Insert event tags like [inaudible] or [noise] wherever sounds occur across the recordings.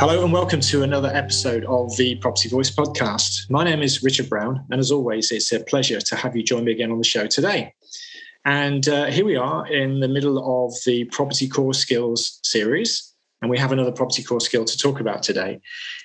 Hello and welcome to another episode of the Property Voice podcast. My name is Richard Brown, and as always, it's a pleasure to have you join me again on the show today. And uh, here we are in the middle of the Property Core Skills series, and we have another Property Core skill to talk about today.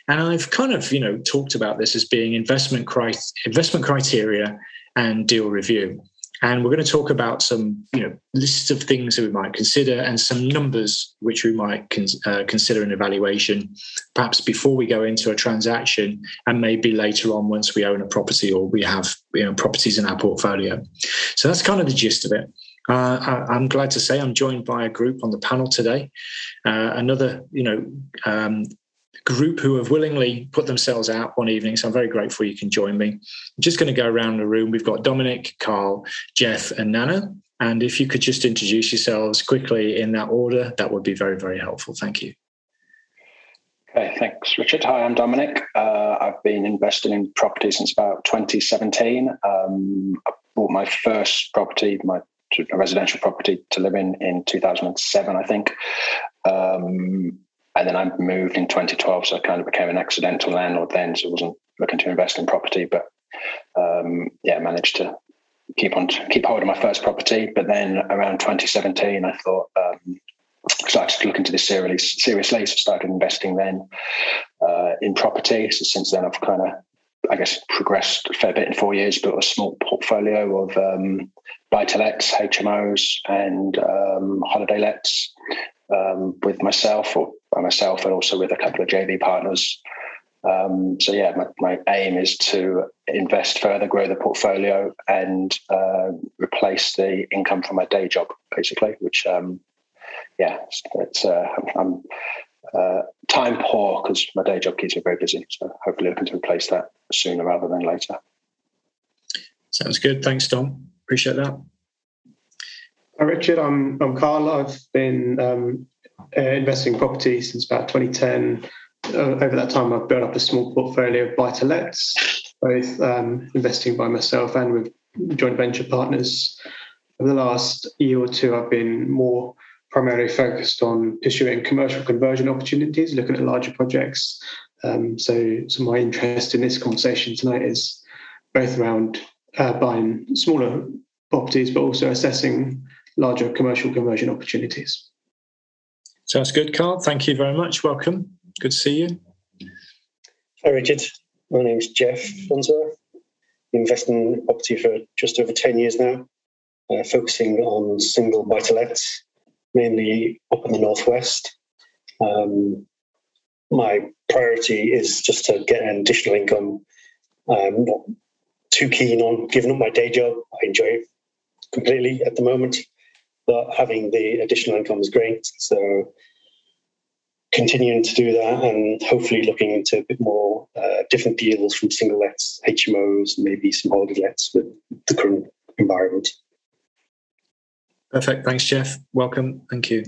And I've kind of, you know, talked about this as being investment, cri- investment criteria and deal review. And we're going to talk about some, you know, lists of things that we might consider and some numbers which we might con- uh, consider in evaluation, perhaps before we go into a transaction, and maybe later on once we own a property or we have, you know, properties in our portfolio. So that's kind of the gist of it. Uh, I, am glad to say I'm joined by a group on the panel today. Uh, another, you know, um, group who have willingly put themselves out one evening. So I'm very grateful you can join me. I'm just going to go around the room. We've got Dominick, Carl, Jeff, and Nana. And if you could just introduce yourselves quickly in that order, that would be very, very helpful. Thank you. Okay, thanks, Richard. Hi, I'm Dominick. Uh, I've been investing in property since about 2017. Um, I bought my first property, my residential property to live in in 2007, I think. Um, and then I moved in 2012, so I kind of became an accidental landlord then. So I wasn't looking to invest in property, but um, yeah, managed to keep on keep hold of my first property. But then around 2017, I thought um, started to look into this seriously. Seriously, so started investing then uh, in property. So since then, I've kind of I guess progressed a fair bit in four years, built a small portfolio of um, buy-to-lets, HMOs, and um, holiday lets um, with myself or by myself and also with a couple of JV partners. Um, so yeah, my, my, aim is to invest further, grow the portfolio, and uh, replace the income from my day job, basically. Which, um, yeah, it's, uh, I'm uh, time poor because my day job keeps me very busy. So hopefully, looking to replace that sooner rather than later. Sounds good. Thanks, Dom. Appreciate that. Hi, Richard. I'm I'm Carl. I've been um, uh, investing in property since about 2010. Uh, over that time, I've built up a small portfolio of buy to lets, both um, investing by myself and with joint venture partners. Over the last year or two, I've been more primarily focused on pursuing commercial conversion opportunities, looking at larger projects. Um, so, so my interest in this conversation tonight is both around uh, buying smaller properties, but also assessing larger commercial conversion opportunities. Sounds good, Carl. Thank you very much. Welcome. Good to see you. Hi, Richard. My name is Jeff Unsworth. Investing in property for just over 10 years now, uh, focusing on single buy to lets, mainly up in the Northwest. Um, my priority is just to get an additional income. I'm not too keen on giving up my day job. I enjoy it completely at the moment but having the additional income is great. So continuing to do that and hopefully looking into a bit more uh, different deals from single lets, HMOs, maybe some holiday lets with the current environment. Perfect. Thanks, Jeff. Welcome. Thank you.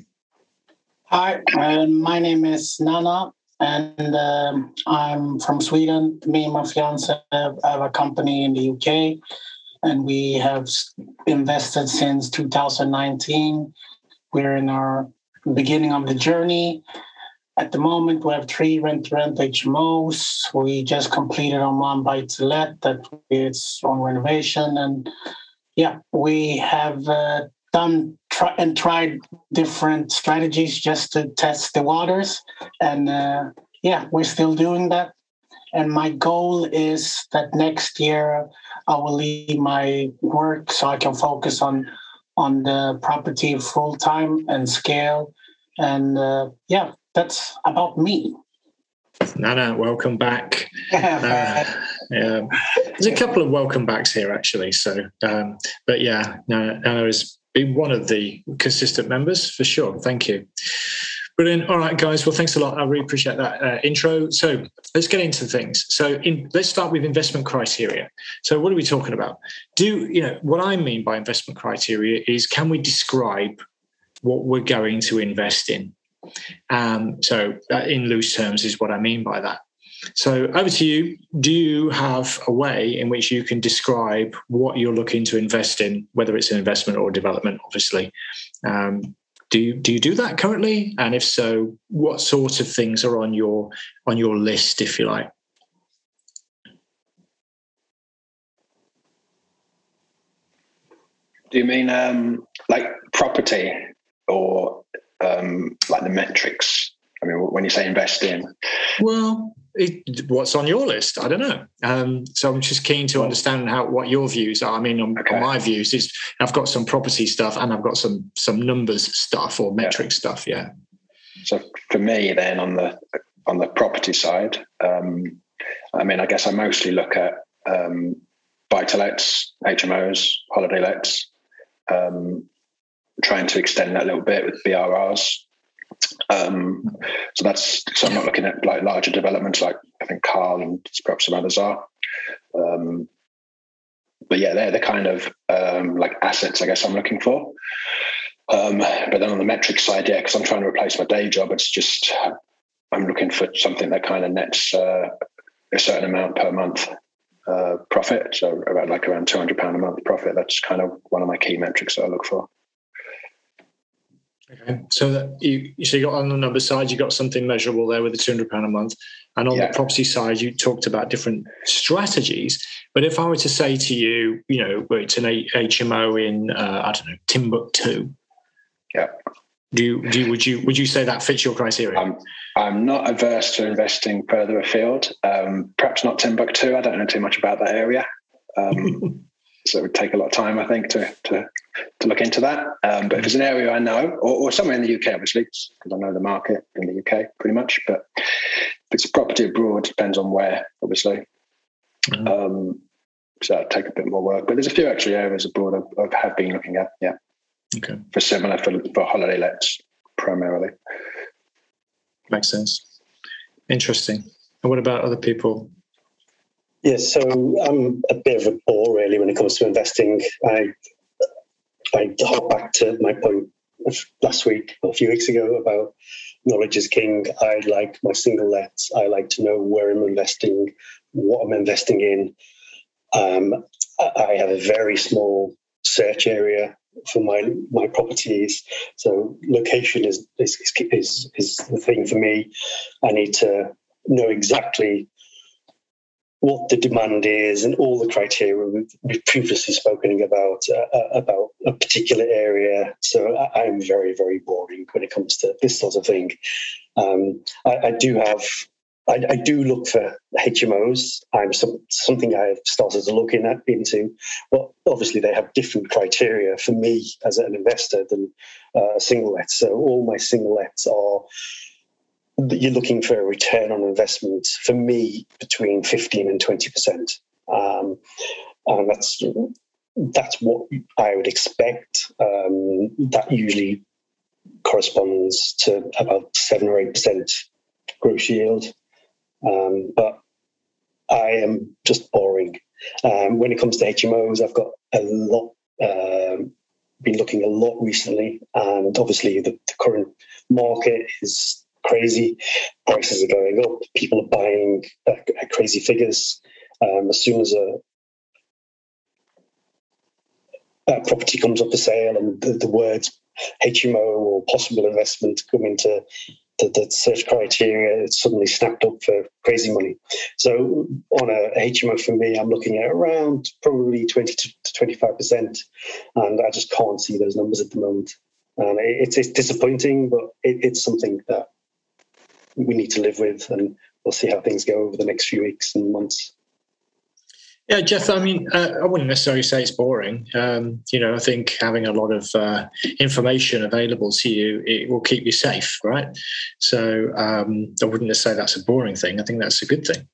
Hi, uh, my name is Nana, and um, I'm from Sweden. Me and my fiance have, have a company in the UK and we have invested since 2019. We're in our beginning of the journey. At the moment, we have three rent to rent HMOs. We just completed on one by to let that is on renovation, and yeah, we have uh, done try, and tried different strategies just to test the waters, and uh, yeah, we're still doing that. And my goal is that next year I will leave my work so I can focus on on the property full time and scale. And uh, yeah, that's about me. Nana, welcome back. [laughs] uh, yeah, there's a couple of welcome backs here actually. So, um, but yeah, Nana, Nana has been one of the consistent members for sure. Thank you. Brilliant. All right, guys. Well, thanks a lot. I really appreciate that uh, intro. So let's get into things. So in, let's start with investment criteria. So what are we talking about? Do you know what I mean by investment criteria is can we describe what we're going to invest in? Um, so in loose terms is what I mean by that. So over to you. Do you have a way in which you can describe what you're looking to invest in, whether it's an investment or development, obviously? Um, do you, do you do that currently? And if so, what sort of things are on your on your list, if you like? Do you mean um, like property or um, like the metrics? I mean, when you say invest in, well, it, what's on your list? I don't know. Um, so I'm just keen to understand how what your views are. I mean, on, okay. on, my views is I've got some property stuff and I've got some some numbers stuff or metric yeah. stuff. Yeah. So for me, then on the on the property side, um, I mean, I guess I mostly look at um, buy to lets, HMOs, holiday lets, um, trying to extend that a little bit with BRRs. Um, so that's so I'm not looking at like larger developments like I think Carl and perhaps some others are. Um, but yeah, they're the kind of um, like assets I guess I'm looking for. Um, but then on the metric side, yeah, because I'm trying to replace my day job, it's just I'm looking for something that kind of nets uh, a certain amount per month uh, profit. So about like around two hundred pound a month profit. That's kind of one of my key metrics that I look for. Okay, so that you so you got on the number side, you got something measurable there with the two hundred pound a month, and on yeah. the property side, you talked about different strategies. But if I were to say to you, you know, it's an HMO in uh, I don't know Timbuktu, yeah, do you, do you, would you would you say that fits your criteria? I'm, I'm not averse to investing further afield. Um, perhaps not Timbuktu. I don't know too much about that area. Um, [laughs] so it would take a lot of time, I think, to to, to look into that. Um, but if it's an area I know, or, or somewhere in the UK, obviously, because I know the market in the UK pretty much. But if it's a property abroad, depends on where, obviously. Mm-hmm. Um, so that'd take a bit more work. But there's a few actually areas abroad I, I have been looking at. Yeah. Okay. For similar for, for holiday lets primarily. Makes sense. Interesting. And what about other people? Yes, so I'm a bit of a bore really when it comes to investing. I I hop back to my point last week, or a few weeks ago, about knowledge is king. I like my single lets. I like to know where I'm investing, what I'm investing in. Um, I have a very small search area for my my properties. So location is is is, is the thing for me. I need to know exactly what the demand is and all the criteria we've, previously spoken about uh, uh about a particular area. So I, am very very boring when it comes to this sort of thing. Um, I, I, do have. I, I, do look for HMOs. I'm some, something I've started to look in into, but obviously they have different criteria for me as an investor than uh, single lets. So all my single lets are you're looking for a return on investment for me between 15 and 20 percent um, and that's that's what I would expect. Um, that usually corresponds to about seven or eight percent gross yield. Um, but I am just boring. Um, when it comes to HMOs, I've got a lot. Uh, been looking a lot recently, and obviously the, the current market is crazy. Prices are going up. People are buying at, at crazy figures. Um, as soon as a, a, property comes up for sale and the, the, words HMO or possible investment come into the, the, search criteria, it's suddenly snapped up for crazy money. So on a HMO for me, I'm looking at around probably 20 to 25%. And I just can't see those numbers at the moment. And it's, it's disappointing, but it, it's something that we need to live with, and we'll see how things go over the next few weeks and months. Yeah, Jeff. I mean, uh, I wouldn't necessarily say it's boring. Um, you know, I think having a lot of uh, information available to you it will keep you safe, right? So um, I wouldn't say that's a boring thing. I think that's a good thing.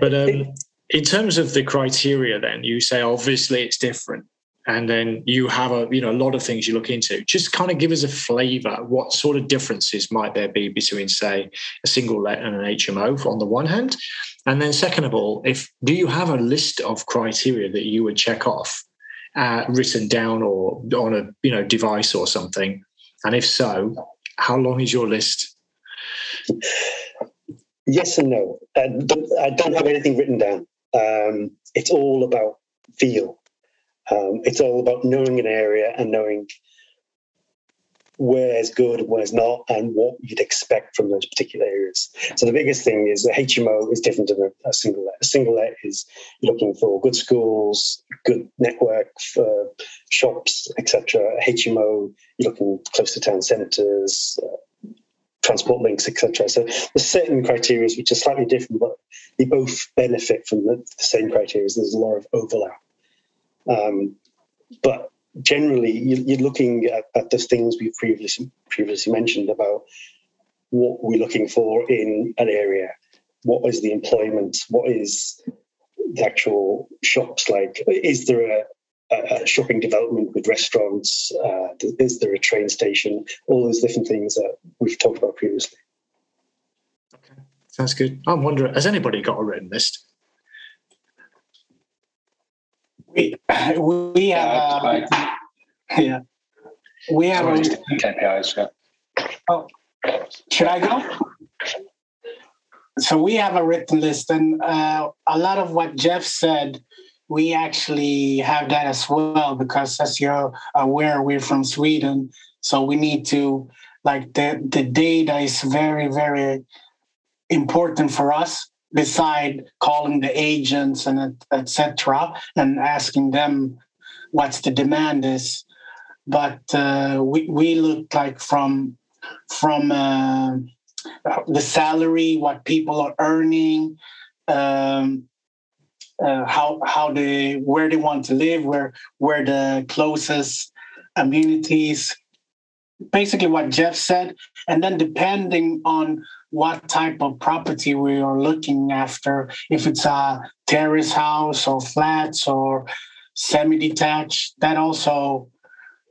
But um, in terms of the criteria, then you say obviously it's different. And then you have a you know a lot of things you look into. Just kind of give us a flavor what sort of differences might there be between say a single let and an hmo on the one hand? And then second of all if do you have a list of criteria that you would check off uh, written down or on a you know device or something? And if so how long is your list? Yes and no. I don't have anything written down. Um, it's all about feel um, it's all about knowing an area and knowing where's good and where's not, and what you'd expect from those particular areas. So the biggest thing is the HMO is different than a, single let. A single let is looking for good schools, good network for shops, etc. HMO, you're looking close to town centres. Uh, transport links, etc. So there's certain criteria which are slightly different, but they both benefit from the, the same criteria. There's a lot of overlap. Um, but generally, you, are looking at, at the things we previously previously mentioned about what we're looking for in an area. What is the employment? What is the actual shops like? Is there a, a shopping development with restaurants? Uh, is there a train station? All those different things that we've talked about previously. Okay, sounds good. I'm wondering, has anybody got a written list? We we have uh, yeah we have KPIs. Yeah. Oh, should I go? So we have a written list, and uh, a lot of what Jeff said, we actually have that as well because, as you're aware, we're from Sweden, so we need to like the the data is very very important for us beside calling the agents and etc. and asking them what's the demand is. But uh, we we look like from from uh, the salary, what people are earning, um, uh, how how they where they want to live, where where the closest amenities. Basically, what Jeff said, and then depending on what type of property we are looking after, if it's a terrace house or flats or semi-detached, that also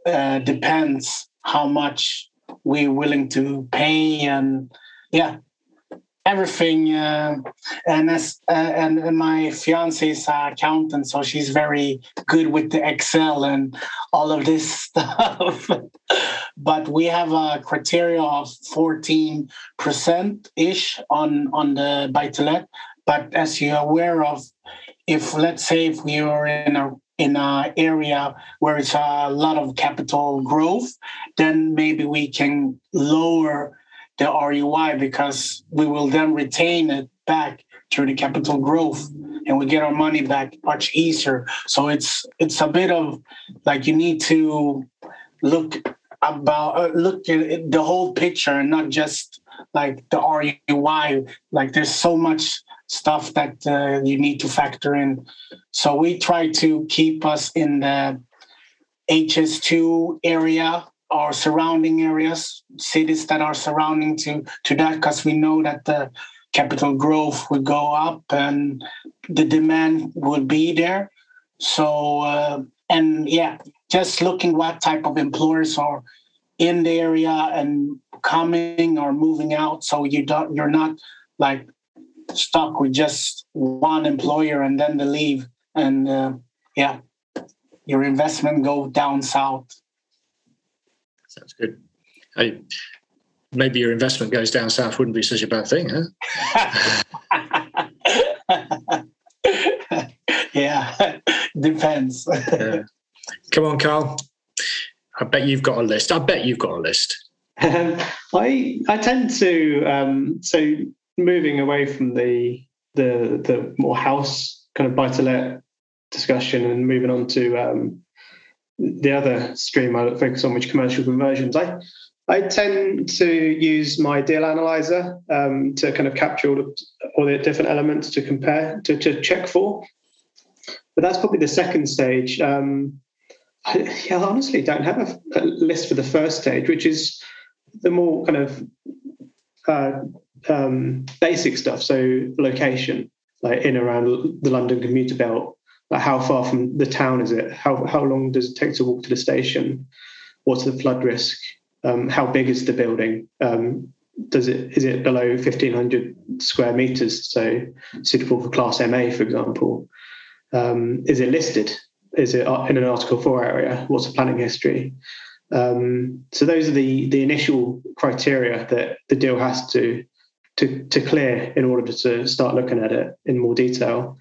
uh, depends how much we're willing to pay and yeah everything uh, and as uh, and, my fiance is an accountant so she's very good with the excel and all of this [laughs] stuff but we have a criteria of 14% ish on on the buy to let but as you're aware of if let's say if we are in a in an area where it's a lot of capital growth then maybe we can lower the ROI because we will then retain it back through the capital growth and we get our money back much easier. So it's it's a bit of like you need to look about uh, look at the whole picture and not just like the ROI. Like there's so much stuff that uh, you need to factor in. So we try to keep us in the HS2 area or surrounding areas, cities that are surrounding to to that, because we know that the capital growth will go up and the demand will be there. So uh, and yeah, just looking what type of employers are in the area and coming or moving out, so you don't you're not like stuck with just one employer and then they leave and uh, yeah, your investment go down south. Sounds good. Hey, maybe your investment goes down south wouldn't be such a bad thing, huh? [laughs] yeah, [laughs] depends. yeah. Come on, Carl. I bet you've got a list. I bet you've got a list. Um, I I tend to um, so moving away from the the the more house kind of buy to let discussion and moving on to um, the other stream I focus on, which commercial conversions, I I tend to use my deal analyzer um, to kind of capture all the, all the different elements to compare to, to check for. But that's probably the second stage. Um, I, yeah, honestly don't have a, a, list for the first stage, which is the more kind of uh, um, basic stuff. So location, like in around the London commuter belt, Like how far from the town is it? How how long does it take to walk to the station? What's the flood risk? Um, how big is the building? Um, does it is it below 1500 square meters so suitable for class ma for example um, is it listed is it in an article 4 area what's the planning history um, so those are the the initial criteria that the deal has to to, to clear in order to start looking at it in more detail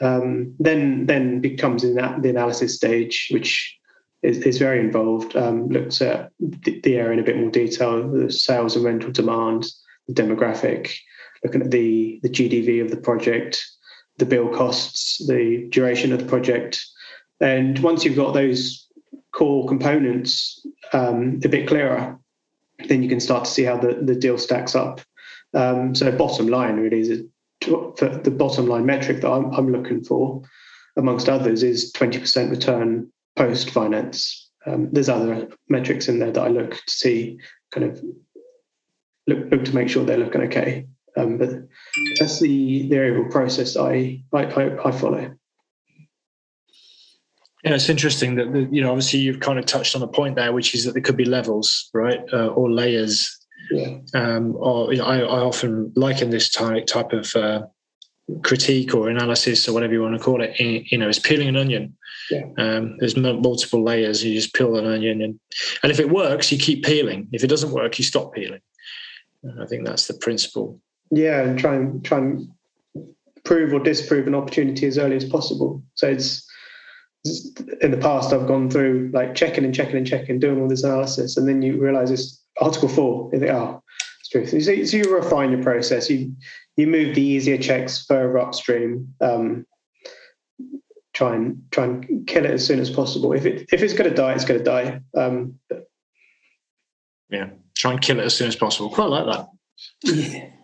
um, then then becomes in that the analysis stage which is, is very involved, um, looks at the, the, area in a bit more detail, the sales and rental demand, the demographic, looking at the, the GDV of the project, the bill costs, the duration of the project. And once you've got those core components um, a bit clearer, then you can start to see how the, the deal stacks up. Um, so bottom line really is the bottom line metric that I'm, I'm looking for, amongst others, is 20% return post finance. Um, there's other metrics in there that I look to see, kind of look, look to make sure they're looking okay. Um, but that's the the overall process I I, I, I follow. Yeah, it's interesting that you know obviously you've kind of touched on a point there, which is that there could be levels, right, uh, or layers. Yeah. Um, or you know, I, I often liken this type type of uh, critique or analysis or whatever you want to call it, you know, it's peeling an onion. Yeah. Um, there's multiple layers. You just peel an onion, and and if it works, you keep peeling. If it doesn't work, you stop peeling. And I think that's the principle. Yeah, and try and try and prove or disprove an opportunity as early as possible. So it's in the past I've gone through like checking and checking and checking, doing all this analysis, and then you realise it's Article Four. You think, oh, it's true. So, so you refine your process. You you move the easier checks further upstream. Um, try and try and kill it as soon as possible. If it if it's going to die, it's going to die. Um, yeah, try and kill it as soon as possible. Quite like that. Yeah. [laughs]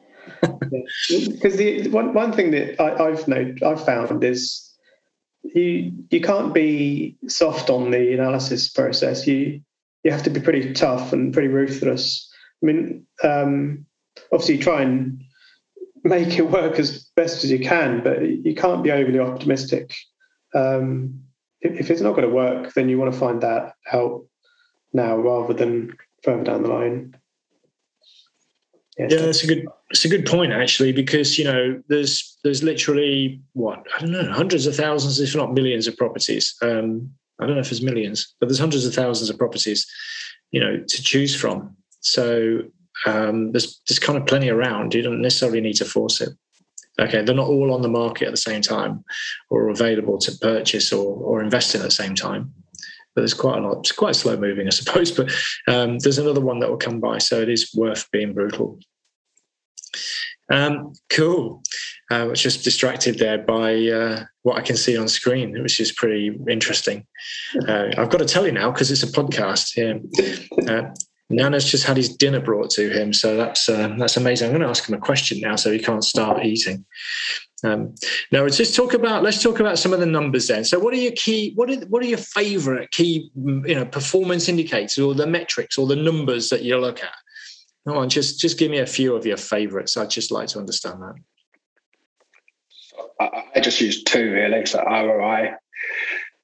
Because the one one thing that I, I've known I've found is you you can't be soft on the analysis process. You you have to be pretty tough and pretty ruthless. I mean, um, obviously, try and make it work as best as you can, but you can't be overly optimistic. Um, if, it's not going to work, then you want to find that out now rather than further down the line. Yeah, yeah that's a good it's a good point actually because you know there's there's literally what I don't know hundreds of thousands if not millions of properties. Um, I don't know if there's millions, but there's hundreds of thousands of properties, you know, to choose from. So um, there's there's kind of plenty around. You don't necessarily need to force it. Okay, they're not all on the market at the same time or available to purchase or, or invest in at the same time. But there's quite a lot. It's quite slow moving, I suppose. [laughs] But um, there's another one that will come by, so it is worth being brutal. Um, cool. Uh, I was just distracted there by uh, what I can see on screen, which is pretty interesting. Uh, I've got to tell you now because it's a podcast. Yeah. Uh, Nana's just had his dinner brought to him, so that's uh, that's amazing. I'm going to ask him a question now, so he can't start eating. Um, now, let's just talk about let's talk about some of the numbers then. So, what are your key? What are what are your favourite key, you know, performance indicators or the metrics or the numbers that you look at? Come on, just just give me a few of your favourites. I'd just like to understand that. I just use two really, so ROI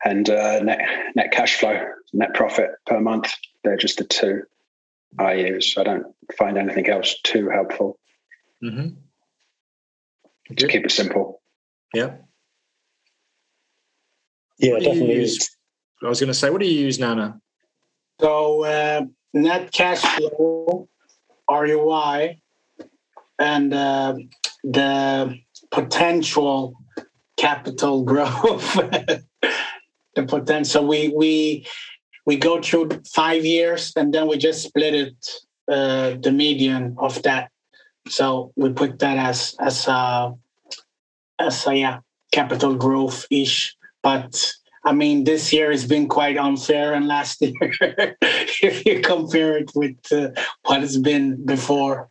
and uh, net net cash flow, net profit per month. They're just the two I use. I don't find anything else too helpful. Mm-hmm. To keep it simple. Yeah. Yeah, definitely. Use, I was going to say, what do you use, Nana? So uh, net cash flow, ROI, and uh, the potential capital [laughs] growth. the potential we we we go through five years and then we just split it uh, the median of that so we put that as as a as a yeah capital growth ish but i mean this year has been quite unfair and last [laughs] year if you compare it with uh, what it's been before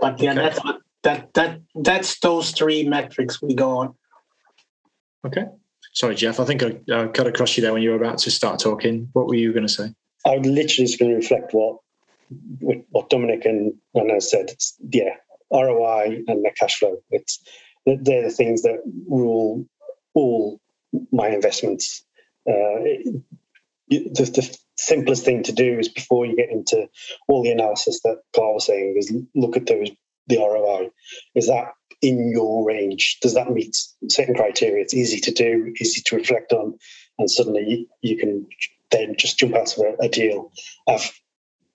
but yeah okay. that's that that that's those three metrics we go on okay Sorry, Jeff. I think I uh, cut across you there when you were about to start talking. What were you going to say? I was literally just going to reflect what what Dominick and Nana said. It's, yeah, ROI and net cash flow. It's they're the things that rule all my investments. Uh, the, the, simplest thing to do is before you get into all the analysis that Carl was saying is look at those the ROI. Is that in your range? Does that meet certain criteria? It's easy to do, easy to reflect on, and suddenly you, you can then just jump out of a, a deal. I've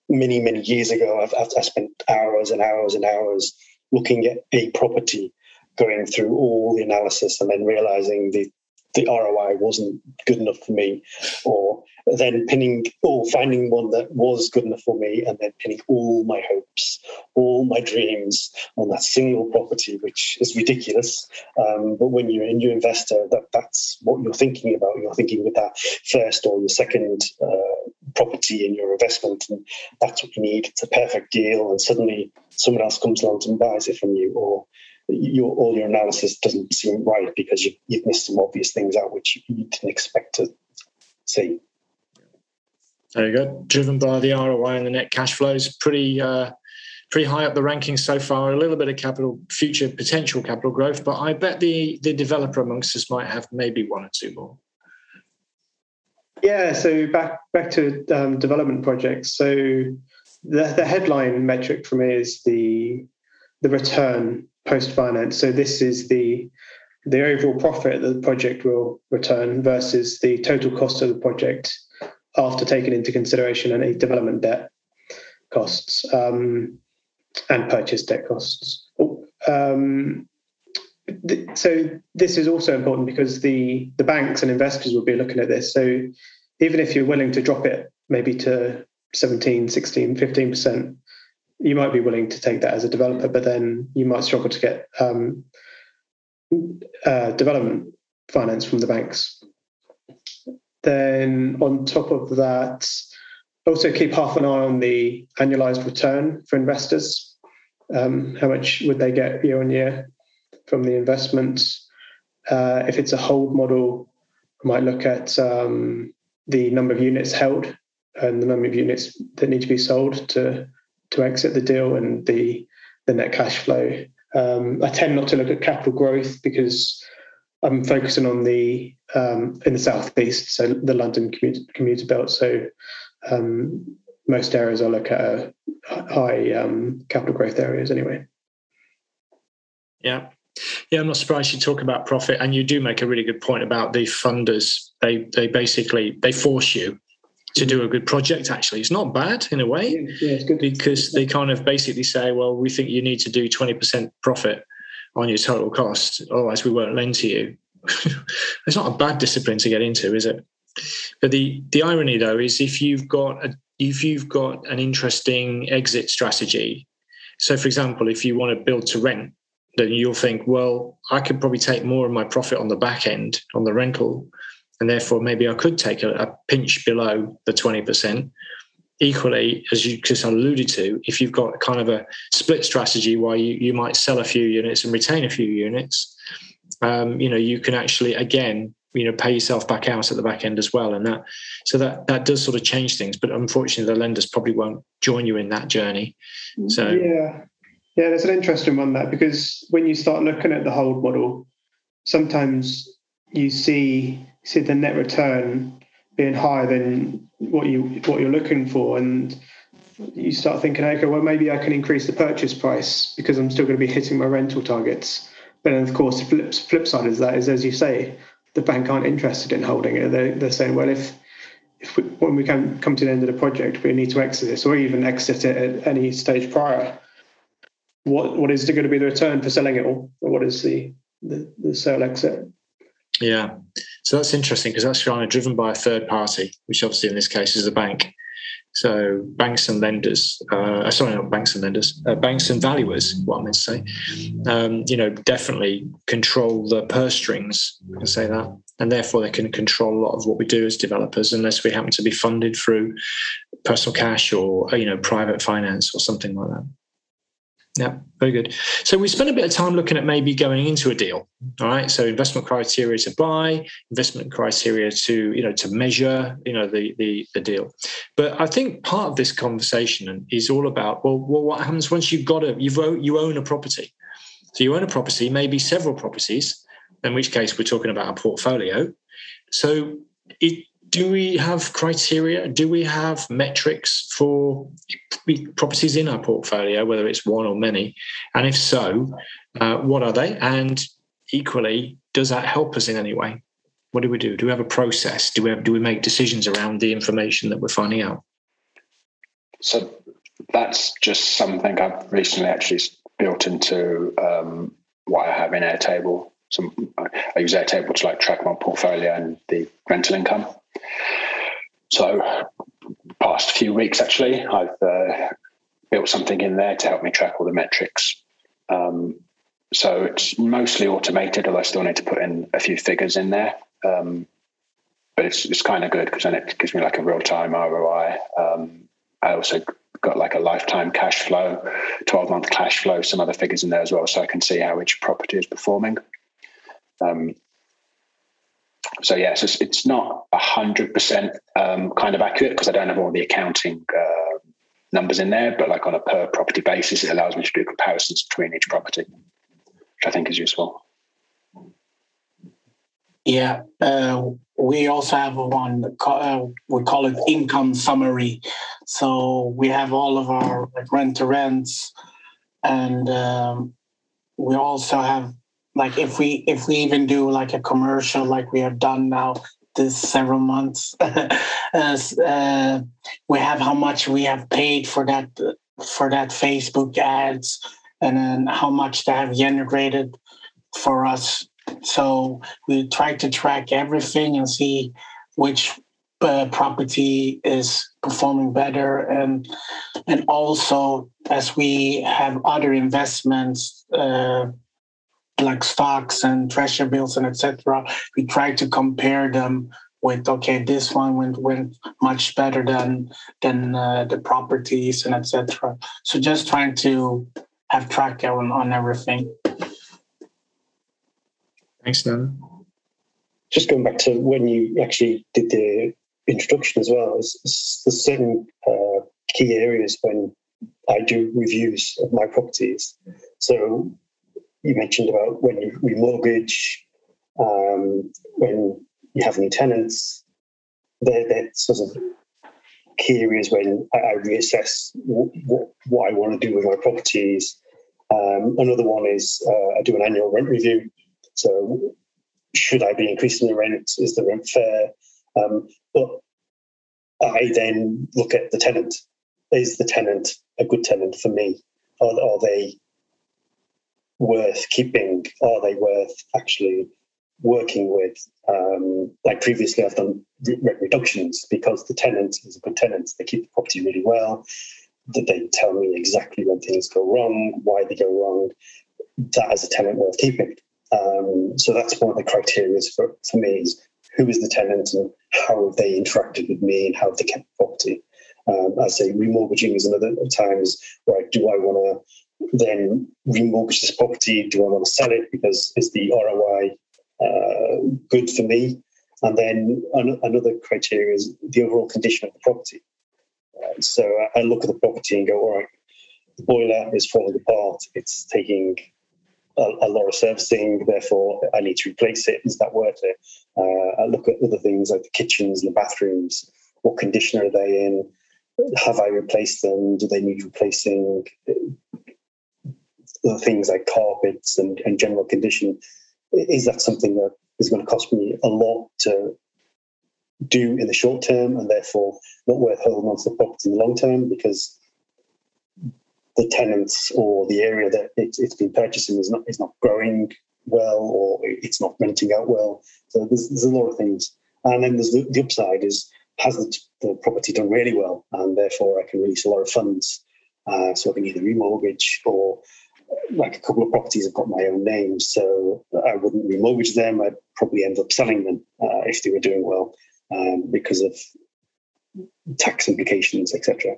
many many years ago, I've, I've, I spent hours and hours and hours looking at a property, going through all the analysis, and then realizing the the ROI wasn't good enough for me, or then pinning or finding one that was good enough for me, and then pinning all my hopes, all my dreams on that single property, which is ridiculous. Um, but when you're a new investor, that that's what you're thinking about. You're thinking with that first or your second uh, property in your investment, and that's what you need. It's a perfect deal, and suddenly someone else comes along and buys it from you, or your, all your analysis doesn't seem right because you, have missed some obvious things out which you didn't expect to see. There you go. Driven by the ROI and the net cash flows, pretty uh, pretty high up the rankings so far. A little bit of capital, future potential capital growth, but I bet the the developer amongst us might have maybe one or two more. Yeah. So back back to um, development projects. So the the headline metric for me is the the return post finance. So this is the the overall profit that the project will return versus the total cost of the project after taking into consideration any development debt costs um, and purchase debt costs. Um, th- so this is also important because the the banks and investors will be looking at this. So even if you're willing to drop it maybe to 17, 16, 15%, you might be willing to take that as a developer, but then you might struggle to get um, uh, development finance from the banks. Then on top of that, also keep half an eye on the annualized return for investors. Um, how much would they get year on year from the investment? Uh, if it's a hold model, I might look at um, the number of units held and the number of units that need to be sold to to exit the deal and the the net cash flow. Um, I tend not to look at capital growth because I'm focusing on the um, in the southeast, so the London commuter, commuter belt. So um, most areas I look at are high um, capital growth areas anyway. Yeah. Yeah, I'm not surprised you talk about profit, and you do make a really good point about the funders. They they basically they force you to do a good project actually. It's not bad in a way yeah, because they kind of basically say well we think you need to do 20% profit on your total cost otherwise we won't lend to you. [laughs] It's not a bad discipline to get into is it? But the the irony though is if you've got a if you've got an interesting exit strategy so for example if you want to build to rent then you'll think well i could probably take more of my profit on the back end on the rental and therefore maybe I could take a, a pinch below the 20%. Equally, as you just alluded to, if you've got kind of a split strategy where you, you might sell a few units and retain a few units, um, you know, you can actually again, you know, pay yourself back out at the back end as well. And that so that that does sort of change things. But unfortunately the lenders probably won't join you in that journey. So Yeah. Yeah, that's an interesting one that because when you start looking at the hold model, sometimes you see see the net return being higher than what you what you're looking for. And you start thinking okay well maybe i can increase the purchase price because i'm still going to be hitting my rental targets. But then of course the flip, flip side is that is as you say the bank aren't interested in holding it. They're, they're saying well if if we, when we can come to the end of the project we need to exit this or even exit it at any stage prior. What what is going to be the return for selling it all? Or what is the the, the sale exit? Yeah. So that's interesting because that's kind of driven by a third party, which obviously in this case is a bank. So banks and lenders, uh, sorry, not banks and lenders, uh, banks and valuers, what I meant to say, um, you know, definitely control the purse strings, I can say that. And therefore they can control a lot of what we do as developers unless we happen to be funded through personal cash or, you know, private finance or something like that. Yeah, very good. So we spent a bit of time looking at maybe going into a deal. All right. So investment criteria to buy, investment criteria to you know to measure you know the the, the deal. But I think part of this conversation is all about well, well what happens once you've got a you've you own a property. So you own a property, maybe several properties. In which case we're talking about a portfolio. So, it, do we have criteria? Do we have metrics for properties in our portfolio, whether it's one or many? And if so, uh, what are they? And equally, does that help us in any way? What do we do? Do we have a process? Do we have, do we make decisions around the information that we're finding out? So that's just something I've recently actually built into um, what I have in Airtable. Some I use Airtable to like track my portfolio and the rental income. So, past few weeks actually, I've uh, built something in there to help me track all the metrics. Um, so it's mostly automated, although I still need to put in a few figures in there. Um, but it's it's kind of good because then it gives me like a real time ROI. Um, I also got like a lifetime cash flow, 12 month cash flow, some other figures in there as well, so I can see how each property is performing. Um, so yes, it's, it's not hundred percent um, kind of accurate because I don't have all the accounting uh, numbers in there, but like on a per property basis, it allows me to do comparisons between each property, which I think is useful. Yeah, uh, we also have one uh, we call it income summary. So we have all of our rent to rents, and um, we also have like if we if we even do like a commercial like we have done now this several months, [laughs] as uh, we have how much we have paid for that for that Facebook ads, and then how much they have generated for us so we try to track everything and see which uh, property is performing better, and and also as we have other investments. Uh, like stocks and treasure bills and etc. We try to compare them with okay, this one went went much better than than uh, the properties and etc. So just trying to have track on on everything. Thanks, Dan. Just going back to when you actually did the introduction as well, there's, there's certain uh, key areas when I do reviews of my properties. So you mentioned about when you remortgage, um, when you have new tenants. They're, they're sort of key areas when I, I reassess what, what, I want to do with my properties. Um, another one is uh, I do an annual rent review. So, should I be increasing the rent? Is the rent fair? Um, but I then look at the tenant. Is the tenant a good tenant for me? Are, are they worth keeping? Are they worth actually working with? Um, like previously, I've done rent reductions because the tenant is a good tenant. They keep the property really well. That they tell me exactly when things go wrong, why they go wrong. That as a tenant worth keeping. Um, so that's one of the criteria for, for me is who is the tenant and how have they interacted with me and how have they kept the property. Um, I say remortgaging is another times where do I want to then remortgage this property? Do I want to sell it because is the ROI uh, good for me? And then an- another criteria is the overall condition of the property. Uh, so I look at the property and go, all right, the boiler is falling apart. It's taking a, a, lot of servicing, therefore I need to replace it. Is that worth it? Uh, I look at other things like the kitchens and the bathrooms. What condition are they in? Have I replaced them? Do they need replacing? The things like carpets and, and general condition. Is that something that is going to cost me a lot to do in the short term and therefore not worth holding on to the property in the long term because the tenants or the area that it, has been purchasing is not is not growing well or it's not renting out well. So there's, there's a lot of things. And then there's the, the upside is has the, the, property done really well and therefore I can release a lot of funds. Uh, so I can either remortgage or like a couple of properties have got my own name, so I wouldn't remortgage them. I'd probably end up selling them uh, if they were doing well um, because of tax implications, etc.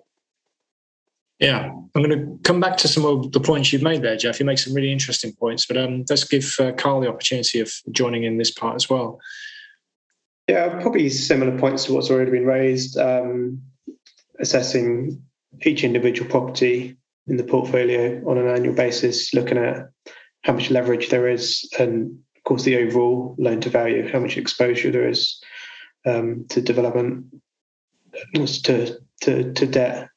Yeah, I'm going to come back to some of the points you've made there, Jeff. You make some really interesting points, but um, let's give uh, Carl the opportunity of joining in this part as well. Yeah, probably similar points to what's already been raised. Um, assessing each individual property in the portfolio on an annual basis, looking at how much leverage there is and of course, the overall loan to value, how much exposure there is um, to development, to to, to debt.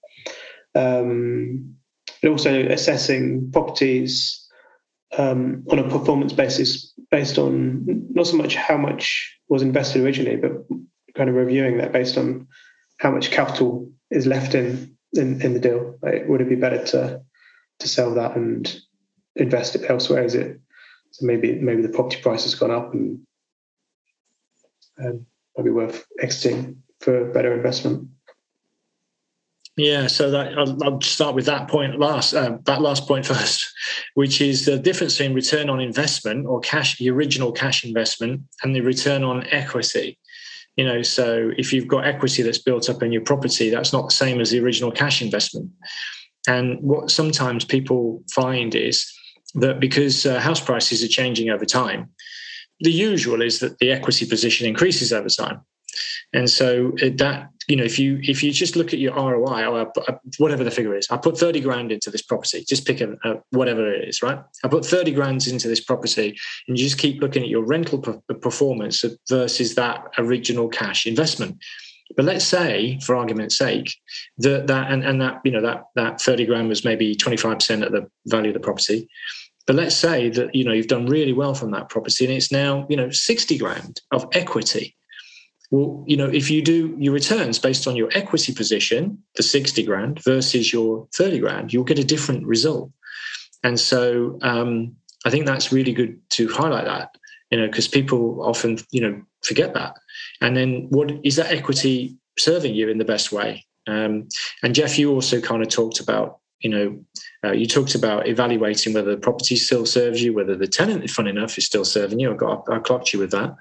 Um, but also assessing properties um, on a performance basis based on not so much how much was invested originally, but kind of reviewing that based on how much capital is left in in, in the deal. Like, would it be better to to sell that and invest it elsewhere? Is it so maybe maybe the property price has gone up and um, might be worth exiting for better investment? Yeah, so that I'll, I'll, start with that point last. Uh, that last point [laughs] first, which is the difference in return on investment or cash, the original cash investment, and the return on equity. You know, so if you've got equity that's built up in your property, that's not the same as the original cash investment. And what sometimes people find is that because uh, house prices are changing over time, the usual is that the equity position increases over time. And so uh, that you know, if you if you just look at your ROI or uh, whatever the figure is, I put thirty grand into this property. Just pick a, a whatever it is, right? I put thirty grand into this property, and you just keep looking at your rental performance versus that original cash investment. But let's say, for argument's sake, that that and, and that you know that that thirty grand was maybe twenty five percent of the value of the property. But let's say that you know you've done really well from that property, and it's now you know sixty grand of equity well, you know, if you do your returns based on your equity position, the 60 grand versus your 30 grand, you'll get a different result. And so um, I think that's really good to highlight that, you know, because people often, you know, forget that. And then what is that equity serving you in the best way? Um, and Jeff, you also kind of talked about, you know, uh, you talked about evaluating whether the property still serves you, whether the tenant, fun enough, is still serving you. I got I clocked you with that.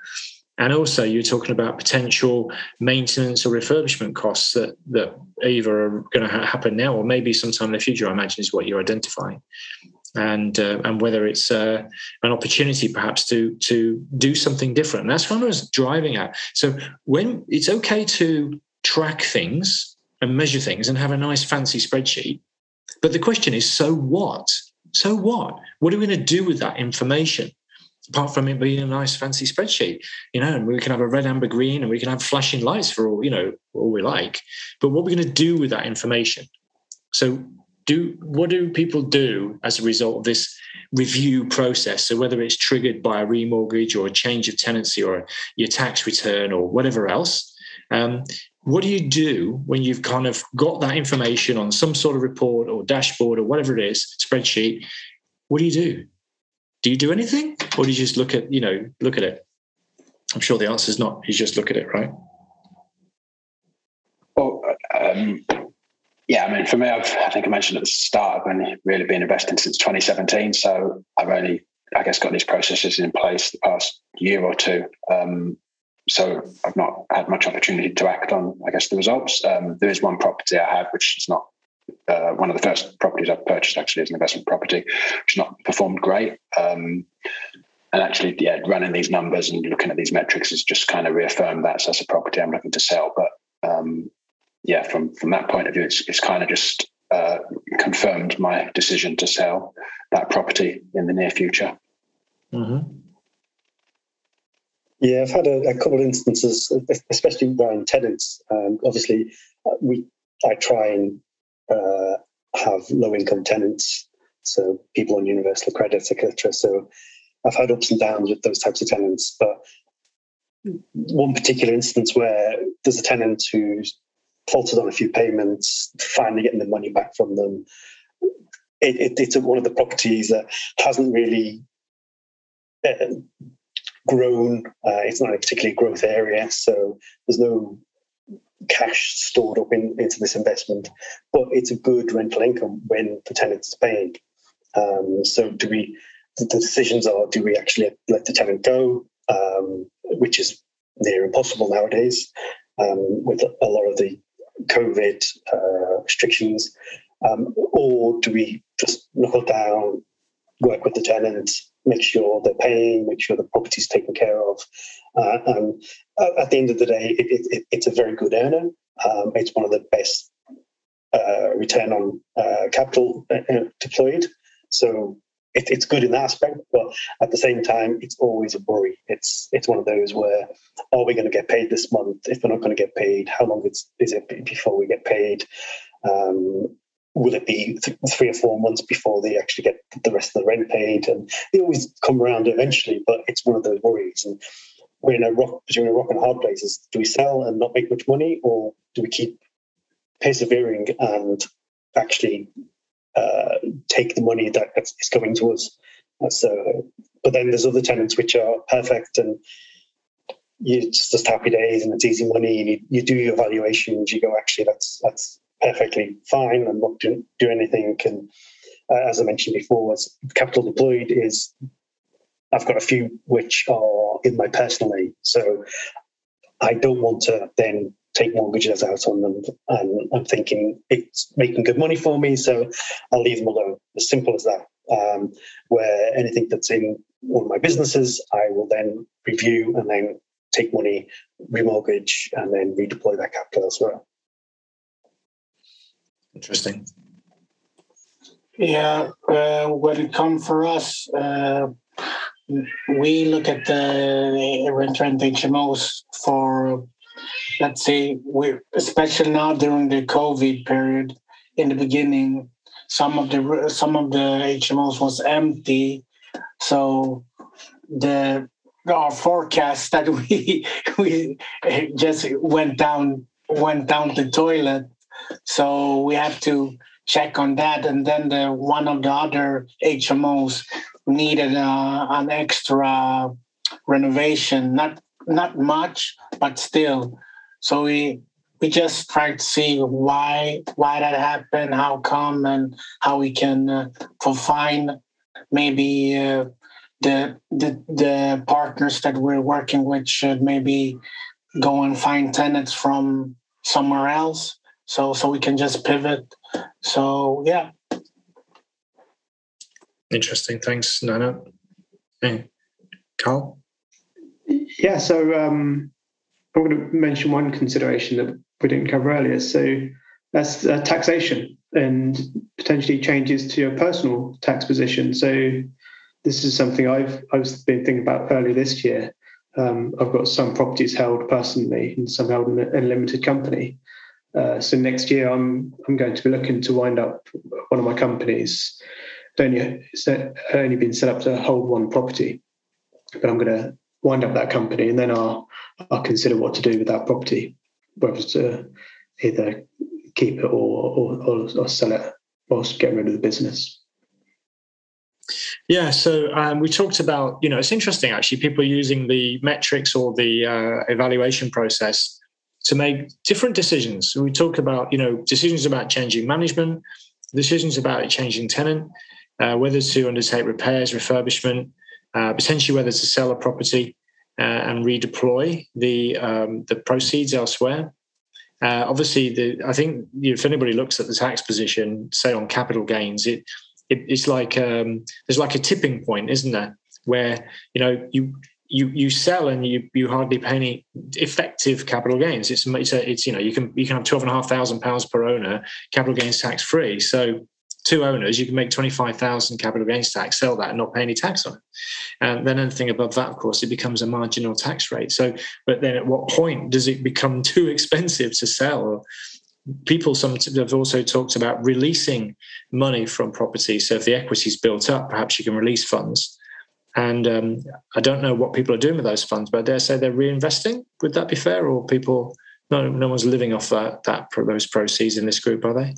And also, you're talking about potential maintenance or refurbishment costs that, that either are going to ha- happen now or maybe sometime in the future, I imagine, is what you're identifying. And uh, and whether it's uh, an opportunity perhaps to to do something different. And that's what I was driving at. So when it's okay to track things and measure things and have a nice fancy spreadsheet, but the question is, so what? So what? What are we going to do with that information? Apart from it being a nice fancy spreadsheet, you know, and we can have a red, amber, green, and we can have flashing lights for all, you know, all we like. But what we're going to do with that information? So, do what do people do as a result of this review process? So, whether it's triggered by a remortgage or a change of tenancy or your tax return or whatever else, um, what do you do when you've kind of got that information on some sort of report or dashboard or whatever it is, spreadsheet? What do you do? Do you do anything? Or do you just look at you know look at it? I'm sure the answer is not you just look at it right? Well um, yeah i mean for me I've, i think i mentioned at the start i've only really been investing since 2017 so i've only i guess got these processes in place the past year or two. Um, so I've not had much opportunity to act on, I guess, the results. Um, there is one property I have, which is not uh, one of the first properties I've purchased actually is an investment property, which has not performed great. Um, and actually, yeah, running these numbers and looking at these metrics has just kind of reaffirmed that. So that's a property I'm looking to sell. But um, yeah, from from that point of view, it's it's kind of just uh, confirmed my decision to sell that property in the near future. Mm-hmm. Yeah, I've had a, a, couple of instances, especially around tenants. Um, obviously, uh, we I try and uh, have low income tenants, so people on universal credits, etc. So I've had ups and downs with those types of tenants, but one particular instance where there's a tenant who's faltered on a few payments, finally getting the money back from them. It, it, it's one of the properties that hasn't really uh, grown. Uh, it's not a particularly growth area, so there's no cash stored up in, into this investment, but it's a good rental income when the tenant is paying. Um, so do we? The decisions are: do we actually let the tenant go, um, which is near impossible nowadays um, with a lot of the COVID uh, restrictions, um, or do we just knuckle down, work with the tenant, make sure they're paying, make sure the property's taken care of. Uh, and at the end of the day, it, it, it's a very good earner. Um, it's one of the best uh, return on uh, capital uh, uh, deployed. So it, it's good in that aspect, but at the same time, it's always a worry. It's it's one of those where are we going to get paid this month? If we're not going to get paid, how long is, is it before we get paid? Um, will it be th- three or four months before they actually get the rest of the rent paid? And they always come around eventually, but it's one of those worries. And we're in a rock between a rock and a hard place. Is do we sell and not make much money, or do we keep persevering and actually uh, take the money that is coming to us? So, but then there's other tenants which are perfect and you just happy days and it's easy money. You, you do your evaluations. You go, actually, that's that's perfectly fine. I'm not doing do anything. And uh, as I mentioned before, as capital deployed is I've got a few which are in my personal name. So I don't want to then take mortgages out on them. And I'm thinking it's making good money for me, so I'll leave them alone. As simple as that. Um, where anything that's in one of my businesses, I will then review and then take money, remortgage, and then redeploy that capital elsewhere. Interesting. Yeah, uh, when it comes for us, uh, we look at the rent rent HMOs for, let's say, we especially now during the COVID period. In the beginning, some of the some of the HMOs was empty, so the our forecast that [laughs] we we just went down went down the toilet. So we have to check on that. And then the one of the other HMOs needed uh, an extra renovation, not not much, but still. So we we just tried to see why why that happened, how come, and how we can uh, find maybe uh, the the the partners that we're working with should maybe go and find tenants from somewhere else so so we can just pivot. So yeah. Interesting. Thanks nana. Hey carl? Yeah so um i'm going to mention one consideration that we didn't cover earlier. So that's uh, taxation and potentially changes to your personal tax position. So this is something I've I've been thinking about early this year. Um, I've got some properties held personally and some held in a, a limited company. Uh, so next year, I'm I'm going to be looking to wind up one of my companies. It's only it's only been set up to hold one property, but I'm going to wind up that company and then I'll I'll consider what to do with that property, whether to either keep it or or, or sell it or get rid of the business. Yeah, so um, we talked about, you know, it's interesting actually, people using the metrics or the uh, evaluation process to make different decisions. We talk about, you know, decisions about changing management, decisions about changing tenant, uh, whether to undertake repairs, refurbishment, uh, potentially whether to sell a property uh, and redeploy the um, the proceeds elsewhere. Uh, obviously, the, I think if anybody looks at the tax position, say on capital gains, it it, it's like um, there's like a tipping point, isn't there? Where you know you you you sell and you you hardly pay any effective capital gains. It's it's, a, it's you know you can you can have twelve and a half thousand pounds per owner capital gains tax free. So two owners, you can make twenty five thousand capital gains tax, sell that, and not pay any tax on it. And then anything above that, of course, it becomes a marginal tax rate. So, but then at what point does it become [laughs] too expensive to sell? people some have also talked about releasing money from property. So if the equity is built up, perhaps you can release funds. And um, I don't know what people are doing with those funds, but I dare say they're reinvesting. Would that be fair? Or people, no, no one's living off that, that those proceeds in this group, are they?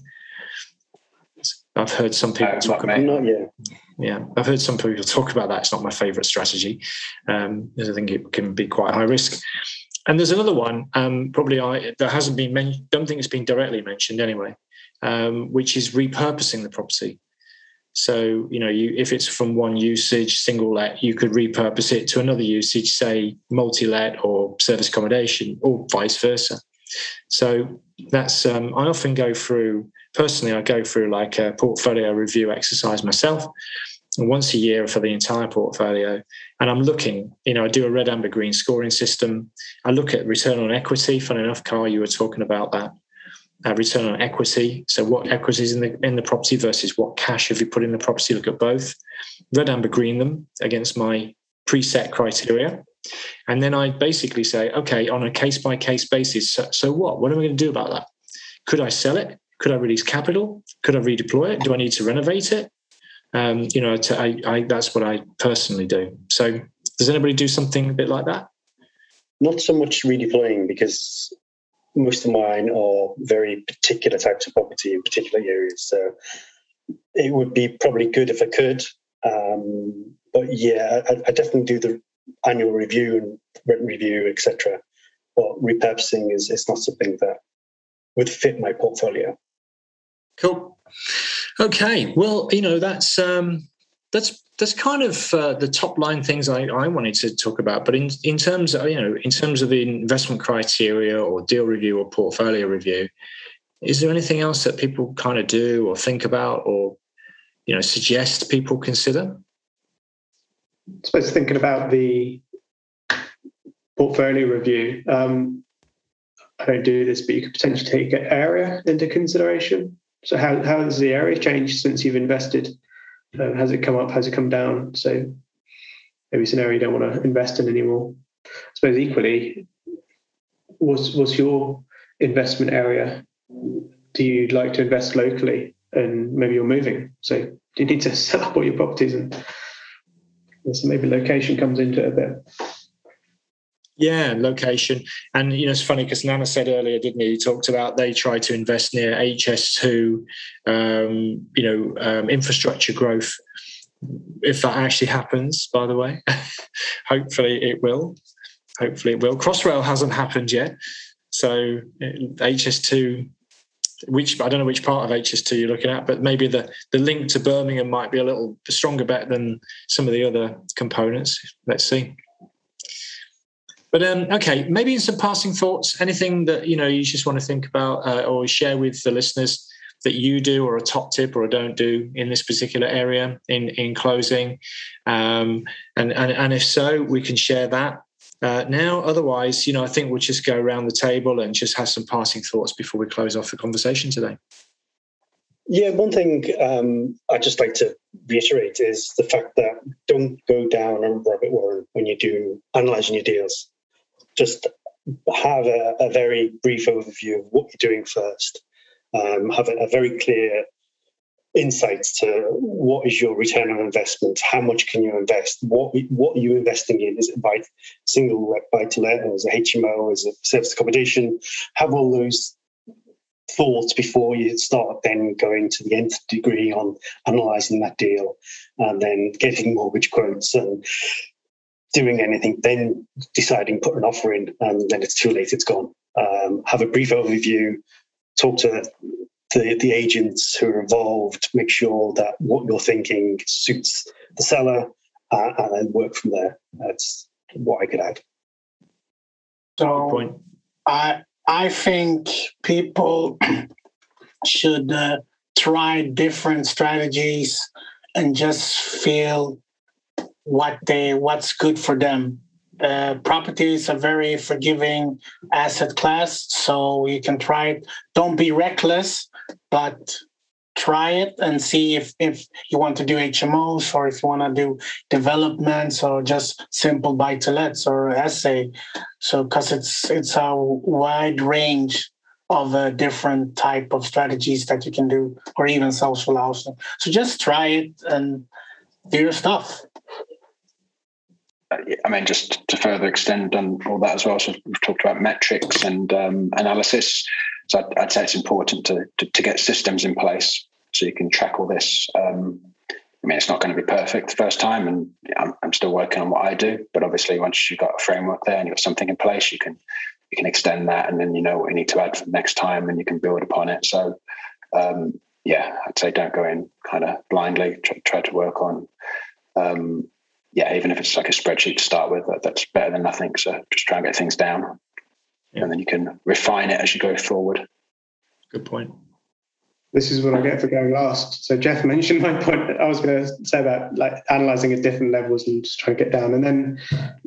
I've heard some people uh, talk about. Not yet. Yeah, I've heard some people talk about that. It's not my favourite strategy, um, because I think it can be quite high risk. And there's another one, um, probably I, that hasn't been mentioned, don't think it's been directly mentioned anyway, um, which is repurposing the property. So, you know, you, if it's from one usage, single let, you could repurpose it to another usage, say multi let or service accommodation or vice versa. So that's, um, I often go through, personally, I go through like a portfolio review exercise myself once a year for the entire portfolio. And I'm looking, you know, I do a red, amber, green scoring system. I look at return on equity. Fun enough, Carl, you were talking about that. Uh, return on equity. So what equity is in the in the property versus what cash have you put in the property? Look at both. Red, amber, green them against my preset criteria. And then I basically say, okay, on a case by case basis, so, so what? What am I going to do about that? Could I sell it? Could I release capital? Could I redeploy it? Do I need to renovate it? Um, you know, to, I, I, that's what I personally do. So, does anybody do something a bit like that? Not so much redeploying because most of mine are very particular types of property in particular areas. So it would be probably good if I could. Um, but yeah, I, I, definitely do the annual review and rent review, etc. But repurposing is, is not something that would fit my portfolio. Cool. Okay. Well, you know that's um, that's that's kind of uh, the top line things I, I wanted to talk about. But in in terms of you know in terms of the investment criteria or deal review or portfolio review, is there anything else that people kind of do or think about or you know suggest people consider? I suppose thinking about the portfolio review, um, I don't do this, but you could potentially take area into consideration. So how, how has the area changed since you've invested? Um, has it come up? Has it come down? So maybe it's an area you don't want to invest in anymore. I suppose equally, what's was your investment area? Do you like to invest locally? And maybe you're moving, so you need to [laughs] sell up all your properties and so maybe location comes into it a bit. Yeah, location. And, you know, it's funny because Nana said earlier, didn't he? He talked about they try to invest near HS2, um, you know, um, infrastructure growth. If that actually happens, by the way, [laughs] hopefully it will. Hopefully it will. Crossrail hasn't happened yet. So HS2 which I don't know which part of HS2 you're looking at, but maybe the the link to Birmingham might be a little stronger bet than some of the other components. Let's see. But um, okay, maybe in some passing thoughts, anything that you know you just want to think about uh, or share with the listeners that you do, or a top tip, or a don't do in this particular area in in closing, um, and, and and if so, we can share that uh, now. Otherwise, you know, I think we'll just go around the table and just have some passing thoughts before we close off the conversation today. Yeah, one thing um, I'd just like to reiterate is the fact that don't go down a rabbit warren when you do analysing your deals just have a, a, very brief overview of what you're doing first. Um, have a, a, very clear insights to what is your return on investment, how much can you invest, what what are you investing in? Is it by single buy to let, or is it HMO, is it service accommodation? Have all those thoughts before you start then going to the nth degree on analysing that deal and then getting mortgage quotes and doing anything, then deciding put an offer in, and then it's too late. It's gone. Um, have a brief overview. Talk to the, the agents who are involved. Make sure that what you're thinking suits the seller, uh, and then work from there. That's what I could add. So I I think people [clears throat] should uh, try different strategies and just feel what they what's good for them. Uh, property is a very forgiving asset class, so you can try it. Don't be reckless, but try it and see if if you want to do HMOs or if you want to do developments or just simple buy to lets or SA. So because it's it's a wide range of a different type of strategies that you can do or even social housing. So just try it and do your stuff. I mean, just to further extend on all that as well. So we've talked about metrics and um, analysis. So I'd, I'd, say it's important to, to, to get systems in place so you can track all this. Um, I mean, it's not going to be perfect the first time, and I'm, I'm, still working on what I do. But obviously, once you've got a framework there and you've got something in place, you can you can extend that, and then you know what you need to add for next time, and you can build upon it. So, um, yeah, I'd say don't go in kind of blindly. Try, try to work on um, yeah, even if it's like a spreadsheet to start with, that's better than nothing. So just try and get things down, yeah. and then you can refine it as you go forward. Good point. This is what I get for going last. So Jeff mentioned my point. I was going to say about like analysing at different levels and just trying to get down, and then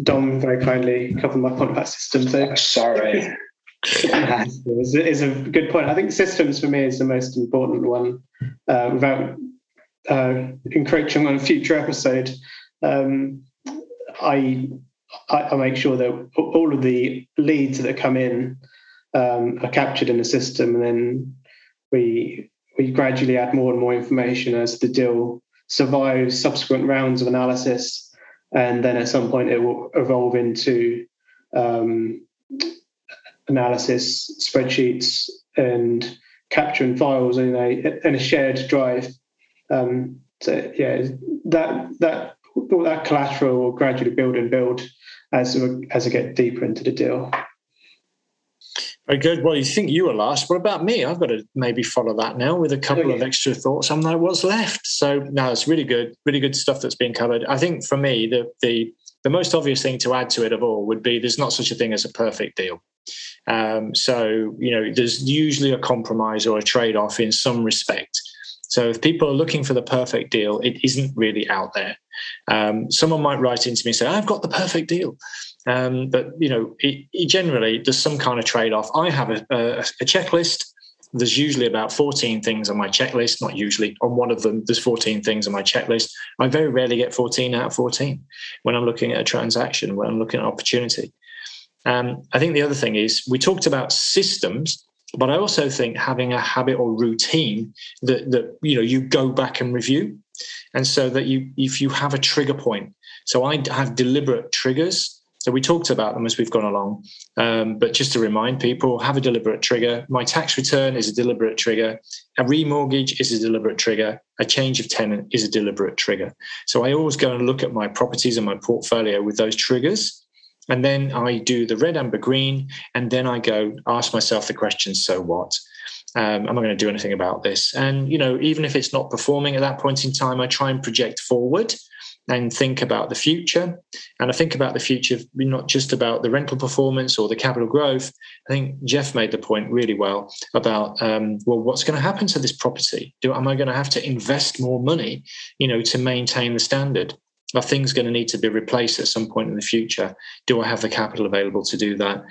Dom very kindly covered my point about system. So sorry. [laughs] [laughs] is a good point. I think systems for me is the most important one. Uh, without uh, encroaching on a future episode, um, I, I, I make sure that all of the leads that come in um, are captured in the system, and then we we gradually add more and more information as the deal survives subsequent rounds of analysis, and then at some point it will evolve into um, analysis spreadsheets and capturing files in a in a shared drive. Um, so yeah, that that all that collateral will gradually build and build as as I get deeper into the deal. Very good. Well, you think you were last. What about me? I've got to maybe follow that now with a couple of extra thoughts on that. What's left? So no, it's really good, really good stuff that's being covered. I think for me, the the the most obvious thing to add to it of all would be there's not such a thing as a perfect deal. Um, so you know, there's usually a compromise or a trade off in some respect. So if people are looking for the perfect deal, it isn't really out there. Um, someone might write into me and say, "I've got the perfect deal," um, but you know, it, it generally there's some kind of trade-off. I have a, a, a, checklist. There's usually about 14 things on my checklist. Not usually. On one of them, there's 14 things on my checklist. I very rarely get 14 out of 14 when I'm looking at a transaction, when I'm looking at an opportunity. Um, I think the other thing is we talked about systems but I also think having a habit or routine that that you know you go back and review, and so that you if you have a trigger point. So I have deliberate triggers. So we talked about them as we've gone along, um, but just to remind people, have a deliberate trigger. My tax return is a deliberate trigger. A remortgage is a deliberate trigger. A change of tenant is a deliberate trigger. So I always go and look at my properties and my portfolio with those triggers and then I do the red, amber, green. And then I go ask myself the question so what? Um, am I going to do anything about this? And, you know, even if it's not performing at that point in time, I try and project forward and think about the future. And I think about the future, not just about the rental performance or the capital growth. I think Jeff made the point really well about, um, well, what's going to happen to this property? Do, am I going to have to invest more money, you know, to maintain the standard? Are things going to need to be replaced at some point in the future? Do I have the capital available to do that?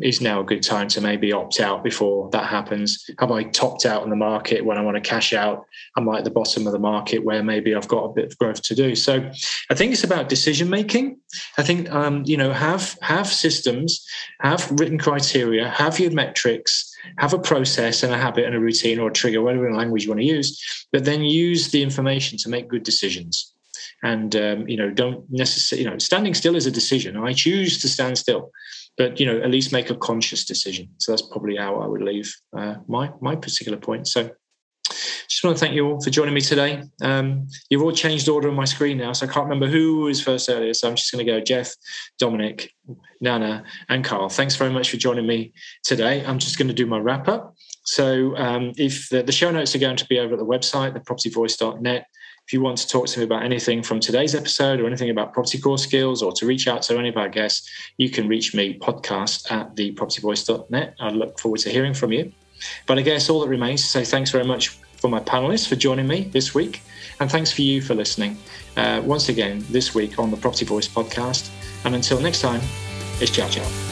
Is now a good time to maybe opt out before that happens? Have I topped out in the market when I want to cash out? Am I at the bottom of the market where maybe I've got a bit of growth to do? So I think it's about decision making. I think um, you know have have systems, have written criteria, have your metrics, have a process and a habit and a routine or a trigger, whatever language you want to use, but then use the information to make good decisions and um, you know don't necessarily you know standing still is a decision i choose to stand still but you know at least make a conscious decision so that's probably how i would leave uh, my my particular point so just want to thank you all for joining me today. Um, you've all changed order on my screen now, so I can't remember who was first earlier. So I'm just going to go Jeff, Dominick, Nana, and Carl. Thanks very much for joining me today. I'm just going to do my wrap up. So um, if the, the, show notes are going to be over at the website, thepropertyvoice.net. If you want to talk to me about anything from today's episode or anything about property core skills or to reach out to any of our guests, you can reach me podcast at thepropertyvoice.net. I look forward to hearing from you. But I guess all that remains to say thanks very much for my panelists for joining me this week. And thanks for you for listening uh, once again this week on the Property Voice podcast. And until next time, it's ciao ciao.